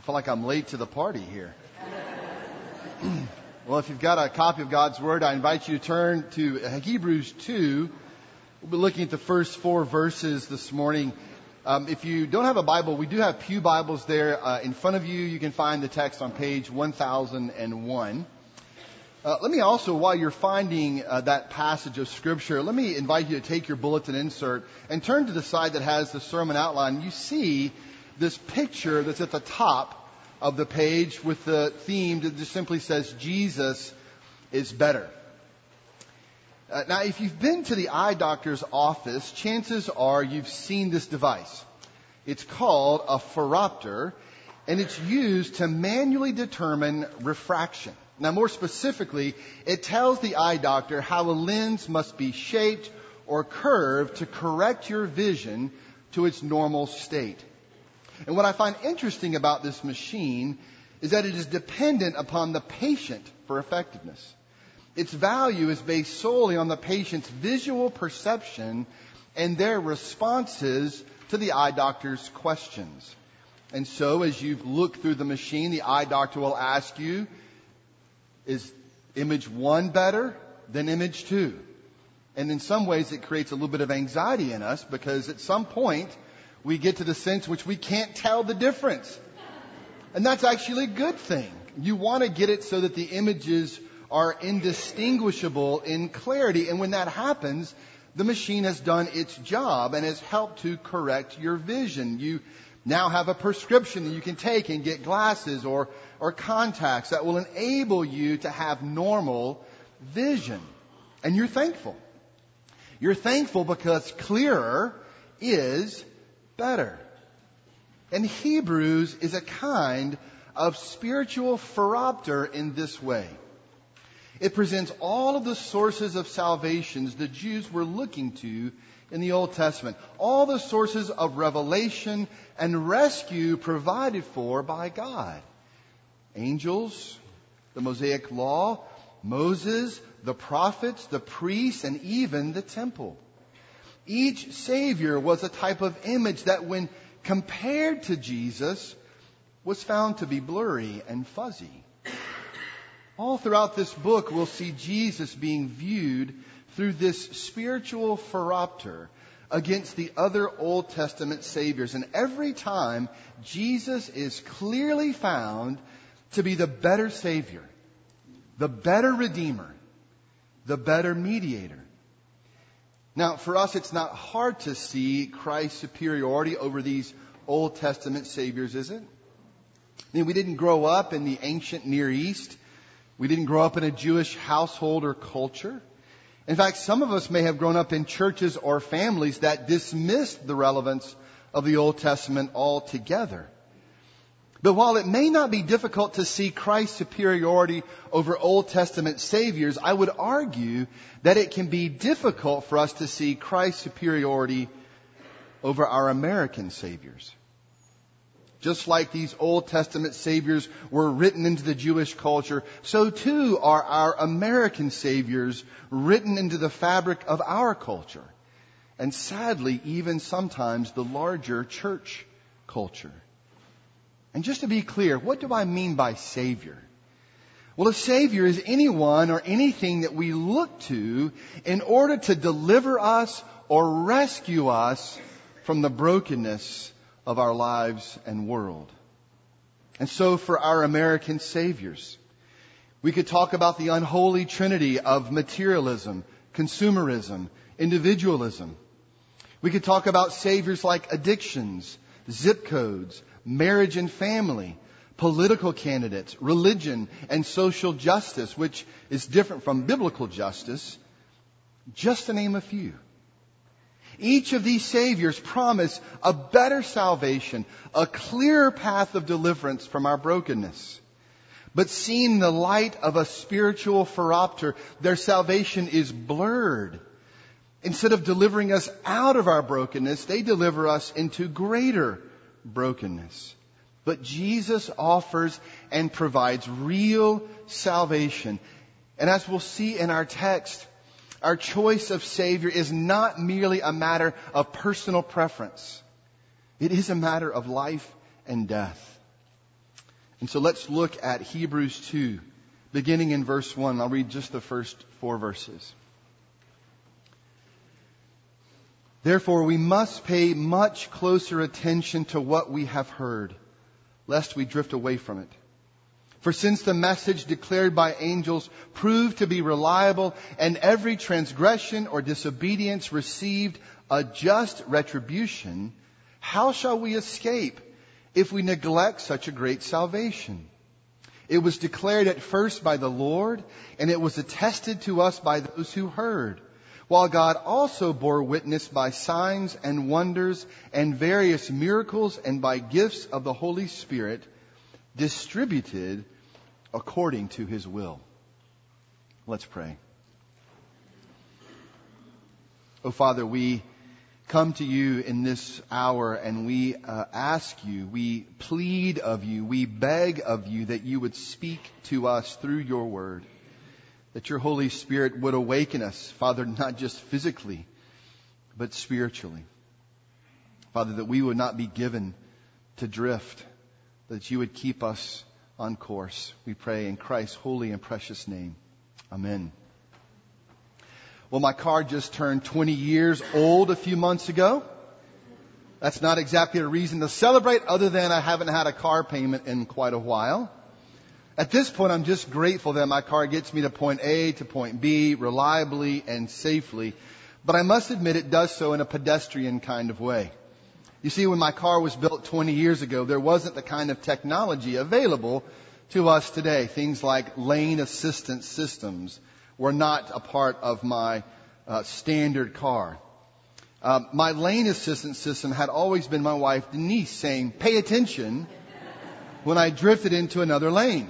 I feel like I'm late to the party here. well, if you've got a copy of God's Word, I invite you to turn to Hebrews 2. We'll be looking at the first four verses this morning. Um, if you don't have a Bible, we do have Pew Bibles there uh, in front of you. You can find the text on page 1001. Uh, let me also, while you're finding uh, that passage of Scripture, let me invite you to take your bulletin insert and turn to the side that has the sermon outline. You see this picture that's at the top of the page with the theme that just simply says, Jesus is better. Uh, now, if you've been to the eye doctor's office, chances are you've seen this device. It's called a phoropter, and it's used to manually determine refraction. Now, more specifically, it tells the eye doctor how a lens must be shaped or curved to correct your vision to its normal state. And what I find interesting about this machine is that it is dependent upon the patient for effectiveness. Its value is based solely on the patient's visual perception and their responses to the eye doctor's questions. And so as you look through the machine, the eye doctor will ask you, is image one better than image two? And in some ways it creates a little bit of anxiety in us because at some point we get to the sense which we can't tell the difference. And that's actually a good thing. You want to get it so that the images are indistinguishable in clarity. And when that happens, the machine has done its job and has helped to correct your vision. You now have a prescription that you can take and get glasses or, or contacts that will enable you to have normal vision. And you're thankful. You're thankful because clearer is better. And Hebrews is a kind of spiritual phoropter in this way. It presents all of the sources of salvations the Jews were looking to in the Old Testament. All the sources of revelation and rescue provided for by God. Angels, the Mosaic Law, Moses, the prophets, the priests, and even the temple. Each Savior was a type of image that when compared to Jesus was found to be blurry and fuzzy. All throughout this book, we'll see Jesus being viewed through this spiritual phoropter against the other Old Testament saviors. And every time, Jesus is clearly found to be the better savior, the better redeemer, the better mediator. Now, for us, it's not hard to see Christ's superiority over these Old Testament saviors, is it? I mean, we didn't grow up in the ancient Near East. We didn't grow up in a Jewish household or culture. In fact, some of us may have grown up in churches or families that dismissed the relevance of the Old Testament altogether. But while it may not be difficult to see Christ's superiority over Old Testament saviors, I would argue that it can be difficult for us to see Christ's superiority over our American saviors. Just like these Old Testament saviors were written into the Jewish culture, so too are our American saviors written into the fabric of our culture. And sadly, even sometimes the larger church culture. And just to be clear, what do I mean by Savior? Well, a Savior is anyone or anything that we look to in order to deliver us or rescue us from the brokenness of our lives and world. And so for our American Saviors, we could talk about the unholy trinity of materialism, consumerism, individualism. We could talk about saviors like addictions, zip codes, marriage and family, political candidates, religion, and social justice, which is different from biblical justice, just to name a few. Each of these saviors promise a better salvation, a clearer path of deliverance from our brokenness. But seen the light of a spiritual phoropter, their salvation is blurred. Instead of delivering us out of our brokenness, they deliver us into greater brokenness. But Jesus offers and provides real salvation. And as we'll see in our text, our choice of Savior is not merely a matter of personal preference. It is a matter of life and death. And so let's look at Hebrews 2, beginning in verse 1. I'll read just the first four verses. Therefore, we must pay much closer attention to what we have heard, lest we drift away from it. For since the message declared by angels proved to be reliable, and every transgression or disobedience received a just retribution, how shall we escape if we neglect such a great salvation? It was declared at first by the Lord, and it was attested to us by those who heard while God also bore witness by signs and wonders and various miracles and by gifts of the Holy Spirit distributed according to his will. Let's pray. Oh Father, we come to you in this hour and we uh, ask you, we plead of you, we beg of you that you would speak to us through your word that your Holy Spirit would awaken us, Father, not just physically, but spiritually. Father, that we would not be given to drift, that you would keep us on course. We pray in Christ's holy and precious name. Amen. Well, my car just turned 20 years old a few months ago. That's not exactly a reason to celebrate other than I haven't had a car payment in quite a while. At this point, I'm just grateful that my car gets me to point A to point B reliably and safely. But I must admit it does so in a pedestrian kind of way. You see, when my car was built 20 years ago, there wasn't the kind of technology available to us today. Things like lane assistance systems were not a part of my uh, standard car. Uh, my lane assistance system had always been my wife Denise saying, pay attention when I drifted into another lane.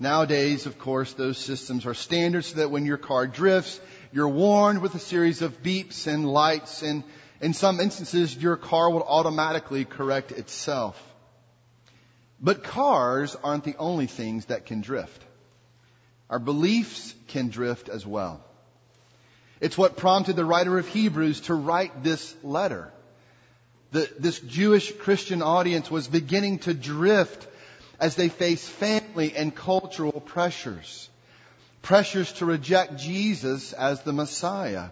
Nowadays, of course, those systems are standard so that when your car drifts, you're warned with a series of beeps and lights and in some instances, your car will automatically correct itself. But cars aren't the only things that can drift. Our beliefs can drift as well. It's what prompted the writer of Hebrews to write this letter. The, this Jewish Christian audience was beginning to drift as they face family and cultural pressures. Pressures to reject Jesus as the Messiah,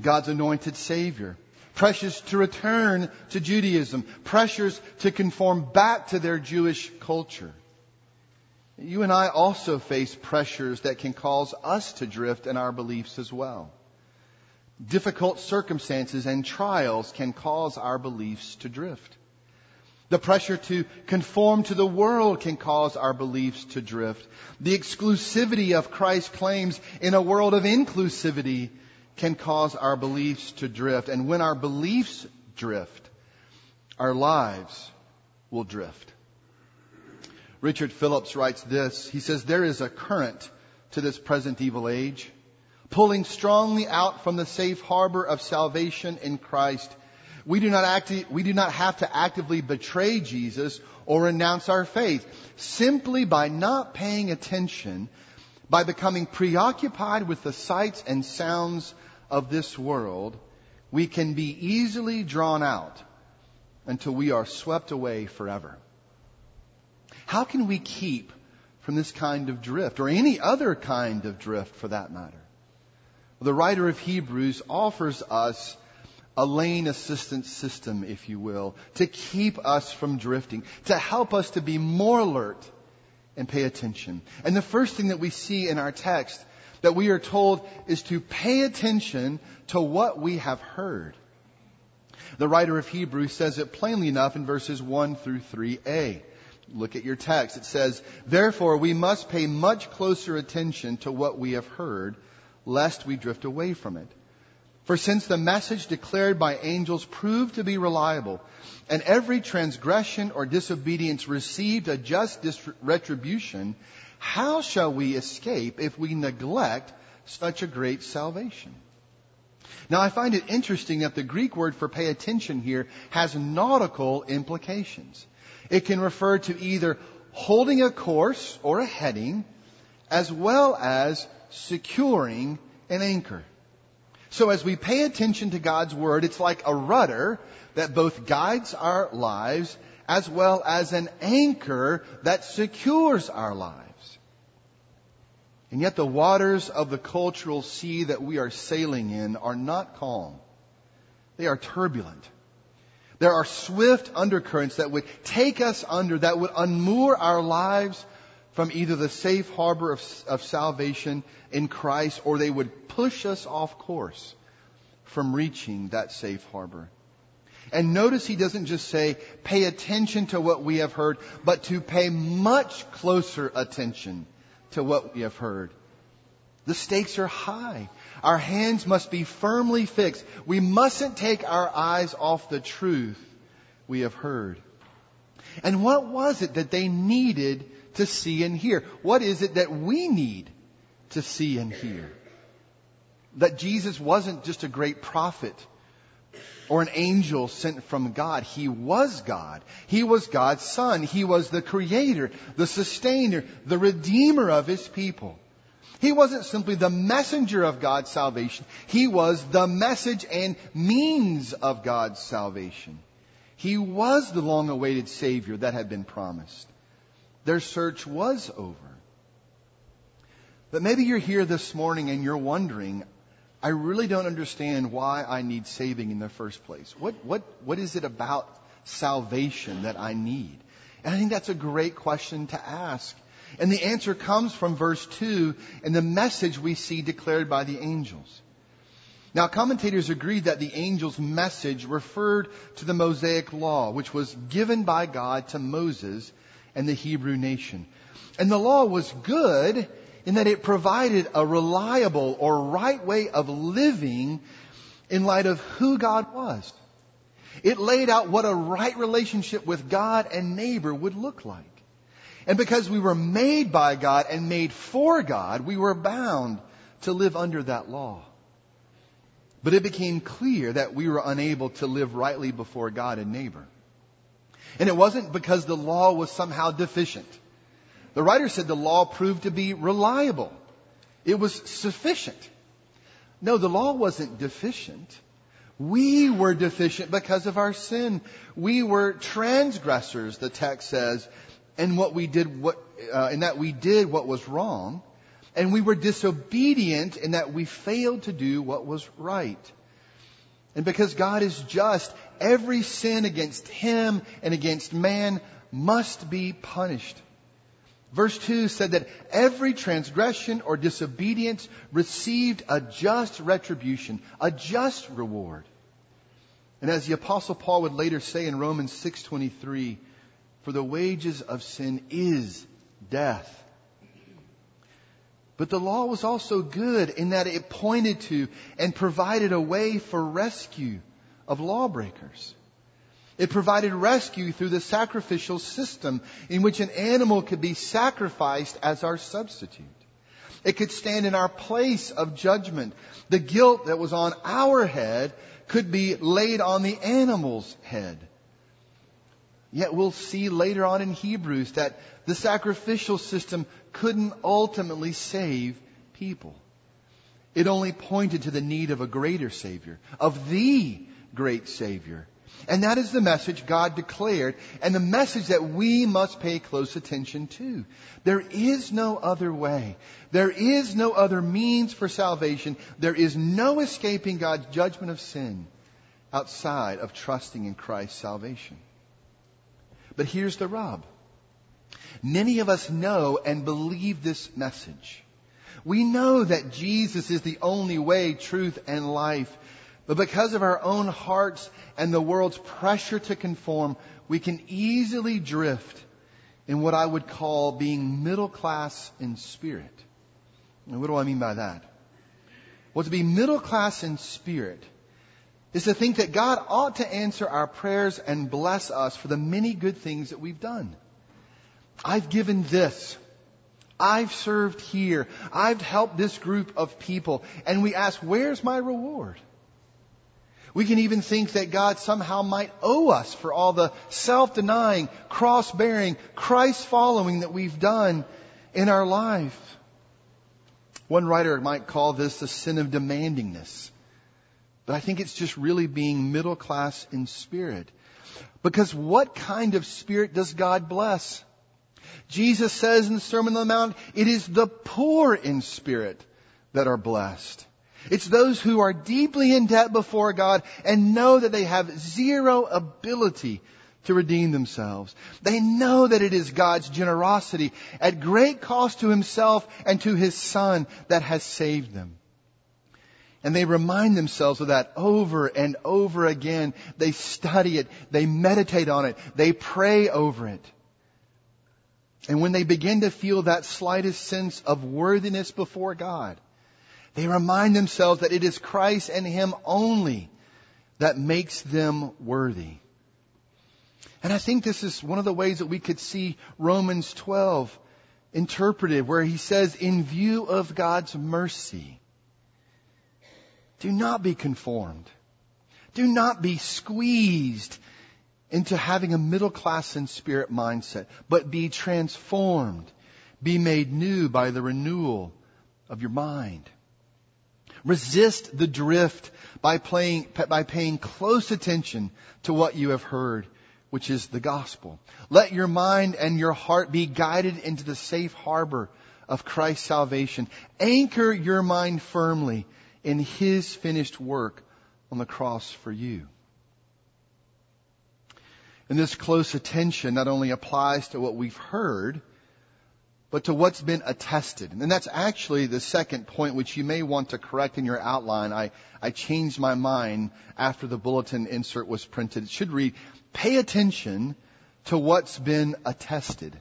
God's anointed Savior. Pressures to return to Judaism. Pressures to conform back to their Jewish culture. You and I also face pressures that can cause us to drift in our beliefs as well. Difficult circumstances and trials can cause our beliefs to drift. The pressure to conform to the world can cause our beliefs to drift. The exclusivity of Christ's claims in a world of inclusivity can cause our beliefs to drift. And when our beliefs drift, our lives will drift. Richard Phillips writes this. He says, there is a current to this present evil age, pulling strongly out from the safe harbor of salvation in Christ we do not act, we do not have to actively betray Jesus or renounce our faith. Simply by not paying attention, by becoming preoccupied with the sights and sounds of this world, we can be easily drawn out until we are swept away forever. How can we keep from this kind of drift or any other kind of drift for that matter? The writer of Hebrews offers us a lane assistance system, if you will, to keep us from drifting, to help us to be more alert and pay attention. And the first thing that we see in our text that we are told is to pay attention to what we have heard. The writer of Hebrews says it plainly enough in verses 1 through 3a. Look at your text. It says, Therefore we must pay much closer attention to what we have heard, lest we drift away from it. For since the message declared by angels proved to be reliable, and every transgression or disobedience received a just retribution, how shall we escape if we neglect such a great salvation? Now I find it interesting that the Greek word for pay attention here has nautical implications. It can refer to either holding a course or a heading, as well as securing an anchor. So as we pay attention to God's Word, it's like a rudder that both guides our lives as well as an anchor that secures our lives. And yet the waters of the cultural sea that we are sailing in are not calm. They are turbulent. There are swift undercurrents that would take us under, that would unmoor our lives from either the safe harbor of, of salvation in Christ or they would push us off course from reaching that safe harbor. And notice he doesn't just say, pay attention to what we have heard, but to pay much closer attention to what we have heard. The stakes are high. Our hands must be firmly fixed. We mustn't take our eyes off the truth we have heard. And what was it that they needed to see and hear? What is it that we need to see and hear? That Jesus wasn't just a great prophet or an angel sent from God. He was God. He was God's son. He was the creator, the sustainer, the redeemer of his people. He wasn't simply the messenger of God's salvation. He was the message and means of God's salvation. He was the long awaited Savior that had been promised. Their search was over. But maybe you're here this morning and you're wondering, I really don't understand why I need saving in the first place. What, what, what is it about salvation that I need? And I think that's a great question to ask. And the answer comes from verse 2 and the message we see declared by the angels. Now, commentators agree that the angel's message referred to the Mosaic law, which was given by God to Moses and the Hebrew nation. And the law was good in that it provided a reliable or right way of living in light of who God was. It laid out what a right relationship with God and neighbor would look like. And because we were made by God and made for God, we were bound to live under that law. But it became clear that we were unable to live rightly before God and neighbor. And it wasn't because the law was somehow deficient. The writer said the law proved to be reliable. It was sufficient. No, the law wasn't deficient. We were deficient because of our sin. We were transgressors, the text says, and what we did, what, uh, in that we did what was wrong, and we were disobedient in that we failed to do what was right. And because God is just, every sin against Him and against man must be punished. Verse 2 said that every transgression or disobedience received a just retribution, a just reward. And as the apostle Paul would later say in Romans 6:23, for the wages of sin is death. But the law was also good in that it pointed to and provided a way for rescue of lawbreakers. It provided rescue through the sacrificial system in which an animal could be sacrificed as our substitute. It could stand in our place of judgment. The guilt that was on our head could be laid on the animal's head. Yet we'll see later on in Hebrews that the sacrificial system couldn't ultimately save people. It only pointed to the need of a greater Savior, of the great Savior. And that is the message God declared and the message that we must pay close attention to. There is no other way. There is no other means for salvation. There is no escaping God's judgment of sin outside of trusting in Christ's salvation. But here's the rub. Many of us know and believe this message. We know that Jesus is the only way, truth, and life. But because of our own hearts and the world's pressure to conform, we can easily drift in what I would call being middle class in spirit. And what do I mean by that? Well, to be middle class in spirit is to think that God ought to answer our prayers and bless us for the many good things that we've done. I've given this. I've served here. I've helped this group of people. And we ask, where's my reward? We can even think that God somehow might owe us for all the self-denying, cross-bearing, Christ-following that we've done in our life. One writer might call this the sin of demandingness. But I think it's just really being middle class in spirit. Because what kind of spirit does God bless? Jesus says in the Sermon on the Mount, it is the poor in spirit that are blessed. It's those who are deeply in debt before God and know that they have zero ability to redeem themselves. They know that it is God's generosity at great cost to himself and to his son that has saved them. And they remind themselves of that over and over again. They study it. They meditate on it. They pray over it. And when they begin to feel that slightest sense of worthiness before God, they remind themselves that it is Christ and Him only that makes them worthy. And I think this is one of the ways that we could see Romans 12 interpreted where he says, in view of God's mercy, do not be conformed. Do not be squeezed into having a middle class and spirit mindset, but be transformed. Be made new by the renewal of your mind. Resist the drift by, playing, by paying close attention to what you have heard, which is the gospel. Let your mind and your heart be guided into the safe harbor of Christ's salvation. Anchor your mind firmly in His finished work on the cross for you. And this close attention not only applies to what we've heard, but to what's been attested. And that's actually the second point which you may want to correct in your outline. I, I changed my mind after the bulletin insert was printed. It should read, pay attention to what's been attested.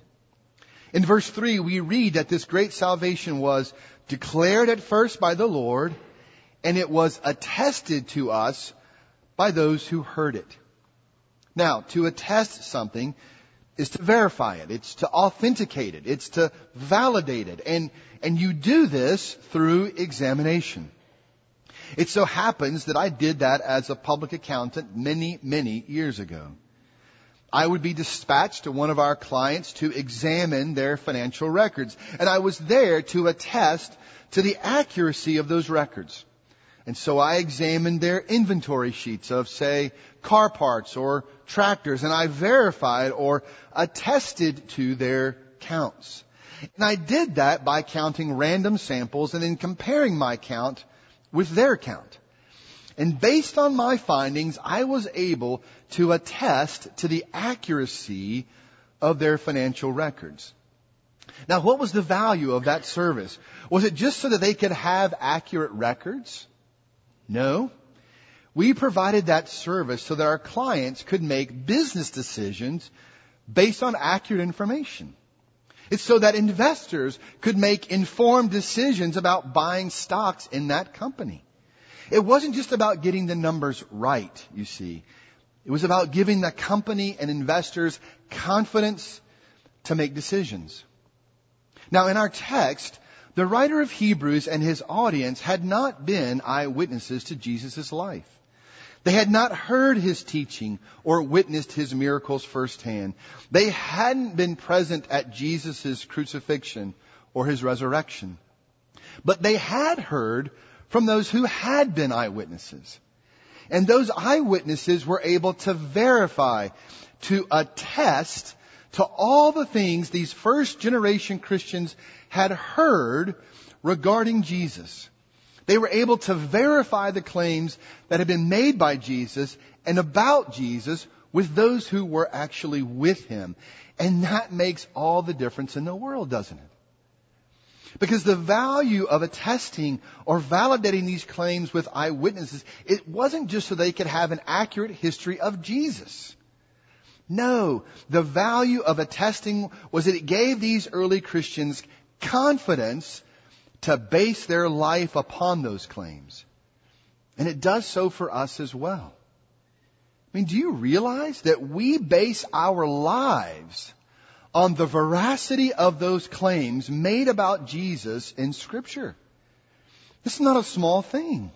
In verse 3, we read that this great salvation was declared at first by the Lord, and it was attested to us by those who heard it. Now, to attest something is to verify it. It's to authenticate it. It's to validate it. And, and you do this through examination. It so happens that I did that as a public accountant many, many years ago. I would be dispatched to one of our clients to examine their financial records. And I was there to attest to the accuracy of those records. And so I examined their inventory sheets of, say, car parts or tractors, and I verified or attested to their counts. And I did that by counting random samples and then comparing my count with their count. And based on my findings, I was able to attest to the accuracy of their financial records. Now, what was the value of that service? Was it just so that they could have accurate records? No. We provided that service so that our clients could make business decisions based on accurate information. It's so that investors could make informed decisions about buying stocks in that company. It wasn't just about getting the numbers right, you see. It was about giving the company and investors confidence to make decisions. Now in our text, the writer of Hebrews and his audience had not been eyewitnesses to Jesus' life. They had not heard his teaching or witnessed his miracles firsthand. They hadn't been present at Jesus' crucifixion or his resurrection. But they had heard from those who had been eyewitnesses. And those eyewitnesses were able to verify, to attest to all the things these first generation Christians had heard regarding Jesus. They were able to verify the claims that had been made by Jesus and about Jesus with those who were actually with him. And that makes all the difference in the world, doesn't it? Because the value of attesting or validating these claims with eyewitnesses, it wasn't just so they could have an accurate history of Jesus. No, the value of attesting was that it gave these early Christians confidence to base their life upon those claims. And it does so for us as well. I mean, do you realize that we base our lives on the veracity of those claims made about Jesus in scripture? This is not a small thing.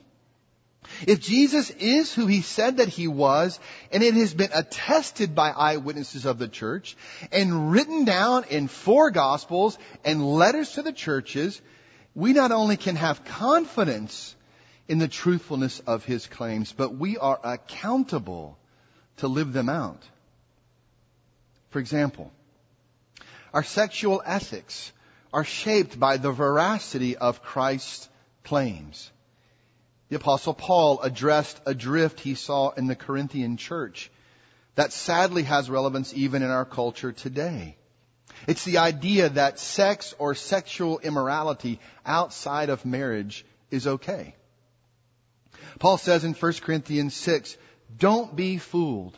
If Jesus is who he said that he was, and it has been attested by eyewitnesses of the church, and written down in four gospels and letters to the churches, we not only can have confidence in the truthfulness of his claims, but we are accountable to live them out. For example, our sexual ethics are shaped by the veracity of Christ's claims. The apostle Paul addressed a drift he saw in the Corinthian church that sadly has relevance even in our culture today. It's the idea that sex or sexual immorality outside of marriage is okay. Paul says in 1 Corinthians 6, don't be fooled.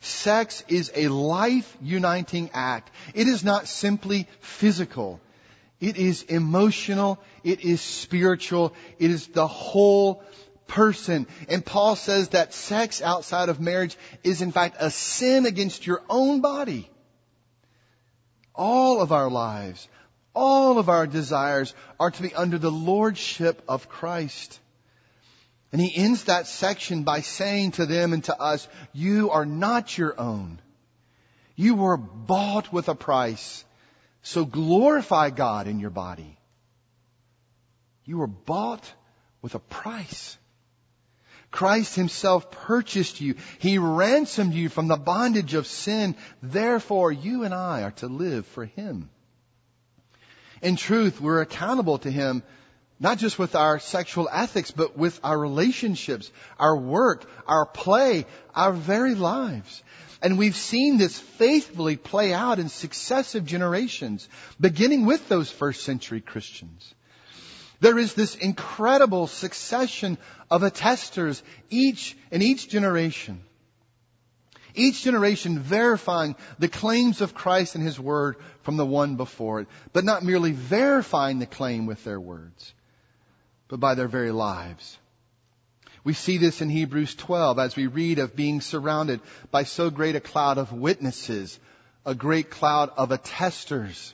Sex is a life uniting act. It is not simply physical. It is emotional. It is spiritual. It is the whole person. And Paul says that sex outside of marriage is in fact a sin against your own body. All of our lives, all of our desires are to be under the lordship of Christ. And he ends that section by saying to them and to us, you are not your own. You were bought with a price. So glorify God in your body. You were bought with a price. Christ himself purchased you. He ransomed you from the bondage of sin. Therefore, you and I are to live for him. In truth, we're accountable to him not just with our sexual ethics, but with our relationships, our work, our play, our very lives. And we've seen this faithfully play out in successive generations, beginning with those first century Christians. There is this incredible succession of attesters each in each generation. Each generation verifying the claims of Christ and His Word from the one before it, but not merely verifying the claim with their words but by their very lives. We see this in Hebrews 12 as we read of being surrounded by so great a cloud of witnesses, a great cloud of attesters.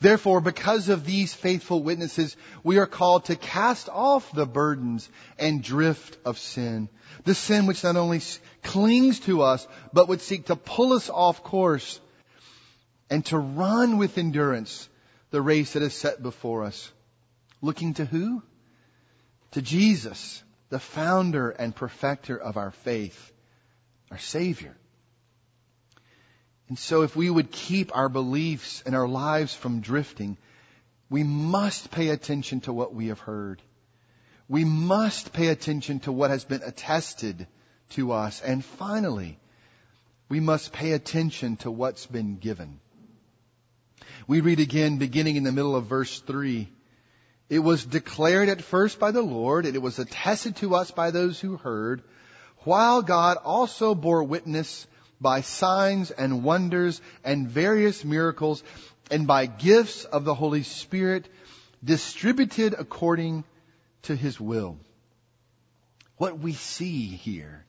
Therefore, because of these faithful witnesses, we are called to cast off the burdens and drift of sin. The sin which not only clings to us, but would seek to pull us off course and to run with endurance the race that is set before us. Looking to who? To Jesus, the founder and perfecter of our faith, our Savior. And so if we would keep our beliefs and our lives from drifting, we must pay attention to what we have heard. We must pay attention to what has been attested to us. And finally, we must pay attention to what's been given. We read again beginning in the middle of verse 3. It was declared at first by the Lord, and it was attested to us by those who heard, while God also bore witness by signs and wonders and various miracles and by gifts of the Holy Spirit distributed according to his will. What we see here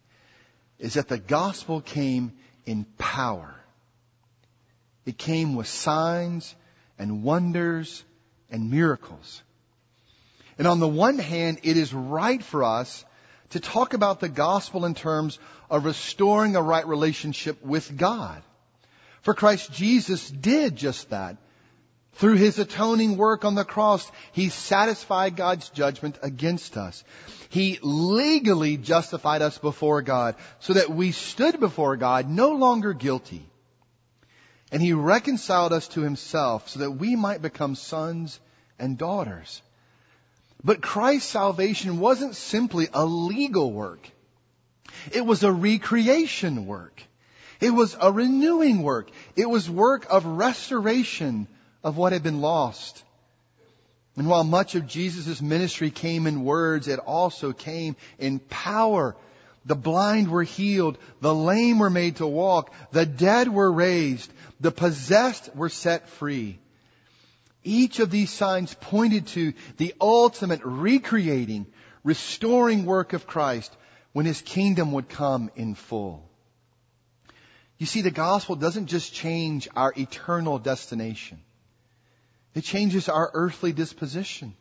is that the gospel came in power. It came with signs and wonders and miracles. And on the one hand, it is right for us to talk about the gospel in terms of restoring a right relationship with God. For Christ Jesus did just that. Through his atoning work on the cross, he satisfied God's judgment against us. He legally justified us before God so that we stood before God no longer guilty. And he reconciled us to himself so that we might become sons and daughters. But Christ's salvation wasn't simply a legal work. It was a recreation work. It was a renewing work. It was work of restoration of what had been lost. And while much of Jesus' ministry came in words, it also came in power. The blind were healed. The lame were made to walk. The dead were raised. The possessed were set free. Each of these signs pointed to the ultimate recreating, restoring work of Christ when His kingdom would come in full. You see, the gospel doesn't just change our eternal destination. It changes our earthly disposition.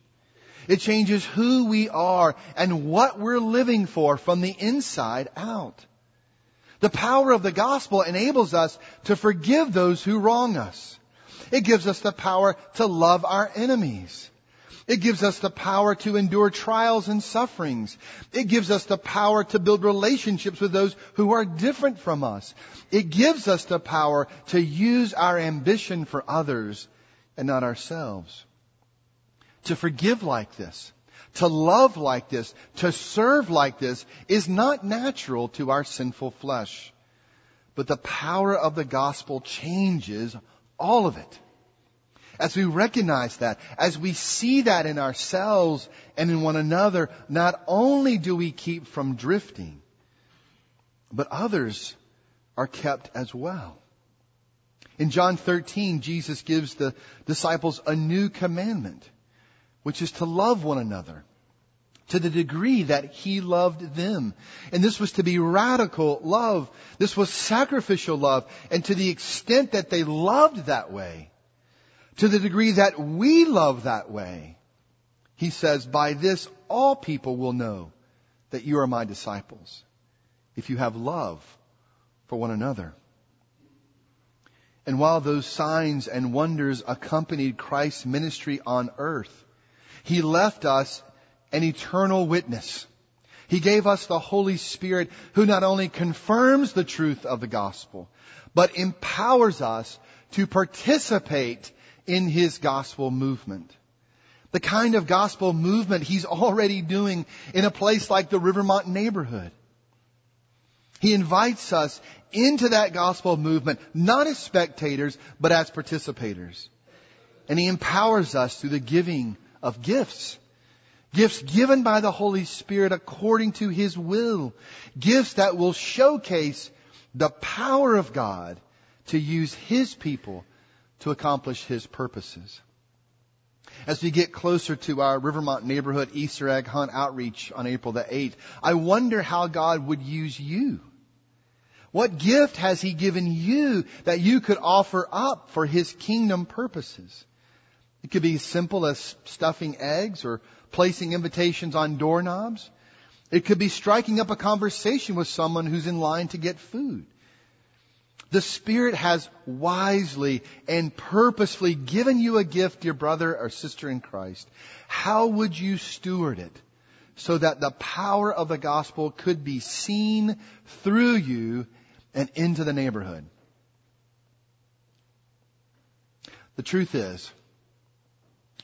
It changes who we are and what we're living for from the inside out. The power of the gospel enables us to forgive those who wrong us. It gives us the power to love our enemies. It gives us the power to endure trials and sufferings. It gives us the power to build relationships with those who are different from us. It gives us the power to use our ambition for others and not ourselves. To forgive like this, to love like this, to serve like this is not natural to our sinful flesh. But the power of the gospel changes all of it. As we recognize that, as we see that in ourselves and in one another, not only do we keep from drifting, but others are kept as well. In John 13, Jesus gives the disciples a new commandment, which is to love one another to the degree that he loved them. And this was to be radical love. This was sacrificial love. And to the extent that they loved that way, to the degree that we love that way, he says, by this all people will know that you are my disciples if you have love for one another. And while those signs and wonders accompanied Christ's ministry on earth, he left us an eternal witness. He gave us the Holy Spirit who not only confirms the truth of the gospel, but empowers us to participate in his gospel movement. The kind of gospel movement he's already doing in a place like the Rivermont neighborhood. He invites us into that gospel movement, not as spectators, but as participators. And he empowers us through the giving of gifts. Gifts given by the Holy Spirit according to His will. Gifts that will showcase the power of God to use His people to accomplish His purposes. As we get closer to our Rivermont neighborhood Easter egg hunt outreach on April the 8th, I wonder how God would use you. What gift has He given you that you could offer up for His kingdom purposes? It could be as simple as stuffing eggs or placing invitations on doorknobs. It could be striking up a conversation with someone who's in line to get food. The Spirit has wisely and purposefully given you a gift, dear brother or sister in Christ. How would you steward it so that the power of the gospel could be seen through you and into the neighborhood? The truth is,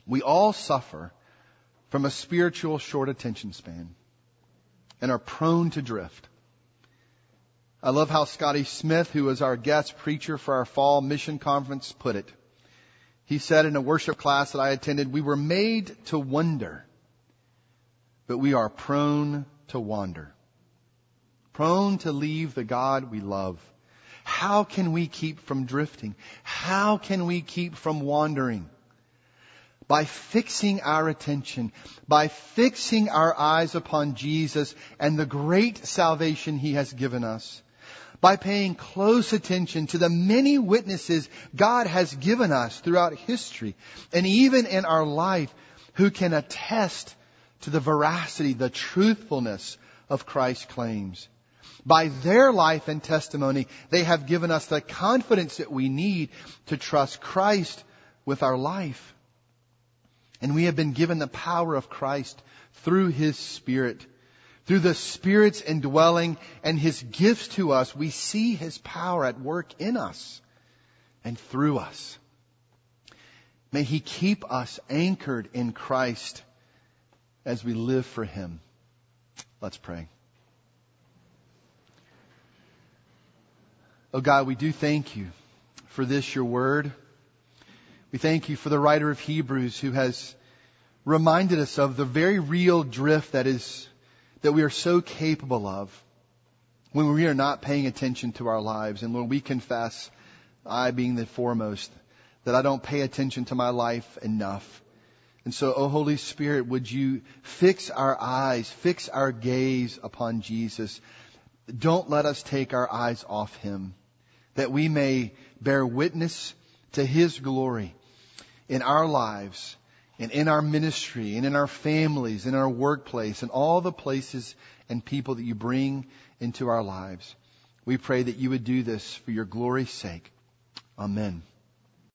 we all suffer from a spiritual short attention span and are prone to drift. I love how Scotty Smith, who was our guest preacher for our fall mission conference, put it. He said in a worship class that I attended, we were made to wonder, but we are prone to wander. Prone to leave the God we love. How can we keep from drifting? How can we keep from wandering? By fixing our attention, by fixing our eyes upon Jesus and the great salvation He has given us, by paying close attention to the many witnesses God has given us throughout history and even in our life who can attest to the veracity, the truthfulness of Christ's claims. By their life and testimony, they have given us the confidence that we need to trust Christ with our life. And we have been given the power of Christ through His Spirit. Through the Spirit's indwelling and His gifts to us, we see His power at work in us and through us. May He keep us anchored in Christ as we live for Him. Let's pray. Oh God, we do thank you for this, your word. We thank you for the writer of Hebrews who has reminded us of the very real drift that is, that we are so capable of when we are not paying attention to our lives and when we confess, I being the foremost, that I don't pay attention to my life enough. And so, oh Holy Spirit, would you fix our eyes, fix our gaze upon Jesus. Don't let us take our eyes off Him, that we may bear witness to His glory in our lives and in our ministry and in our families, in our workplace, and all the places and people that you bring into our lives. We pray that you would do this for your glory's sake. Amen.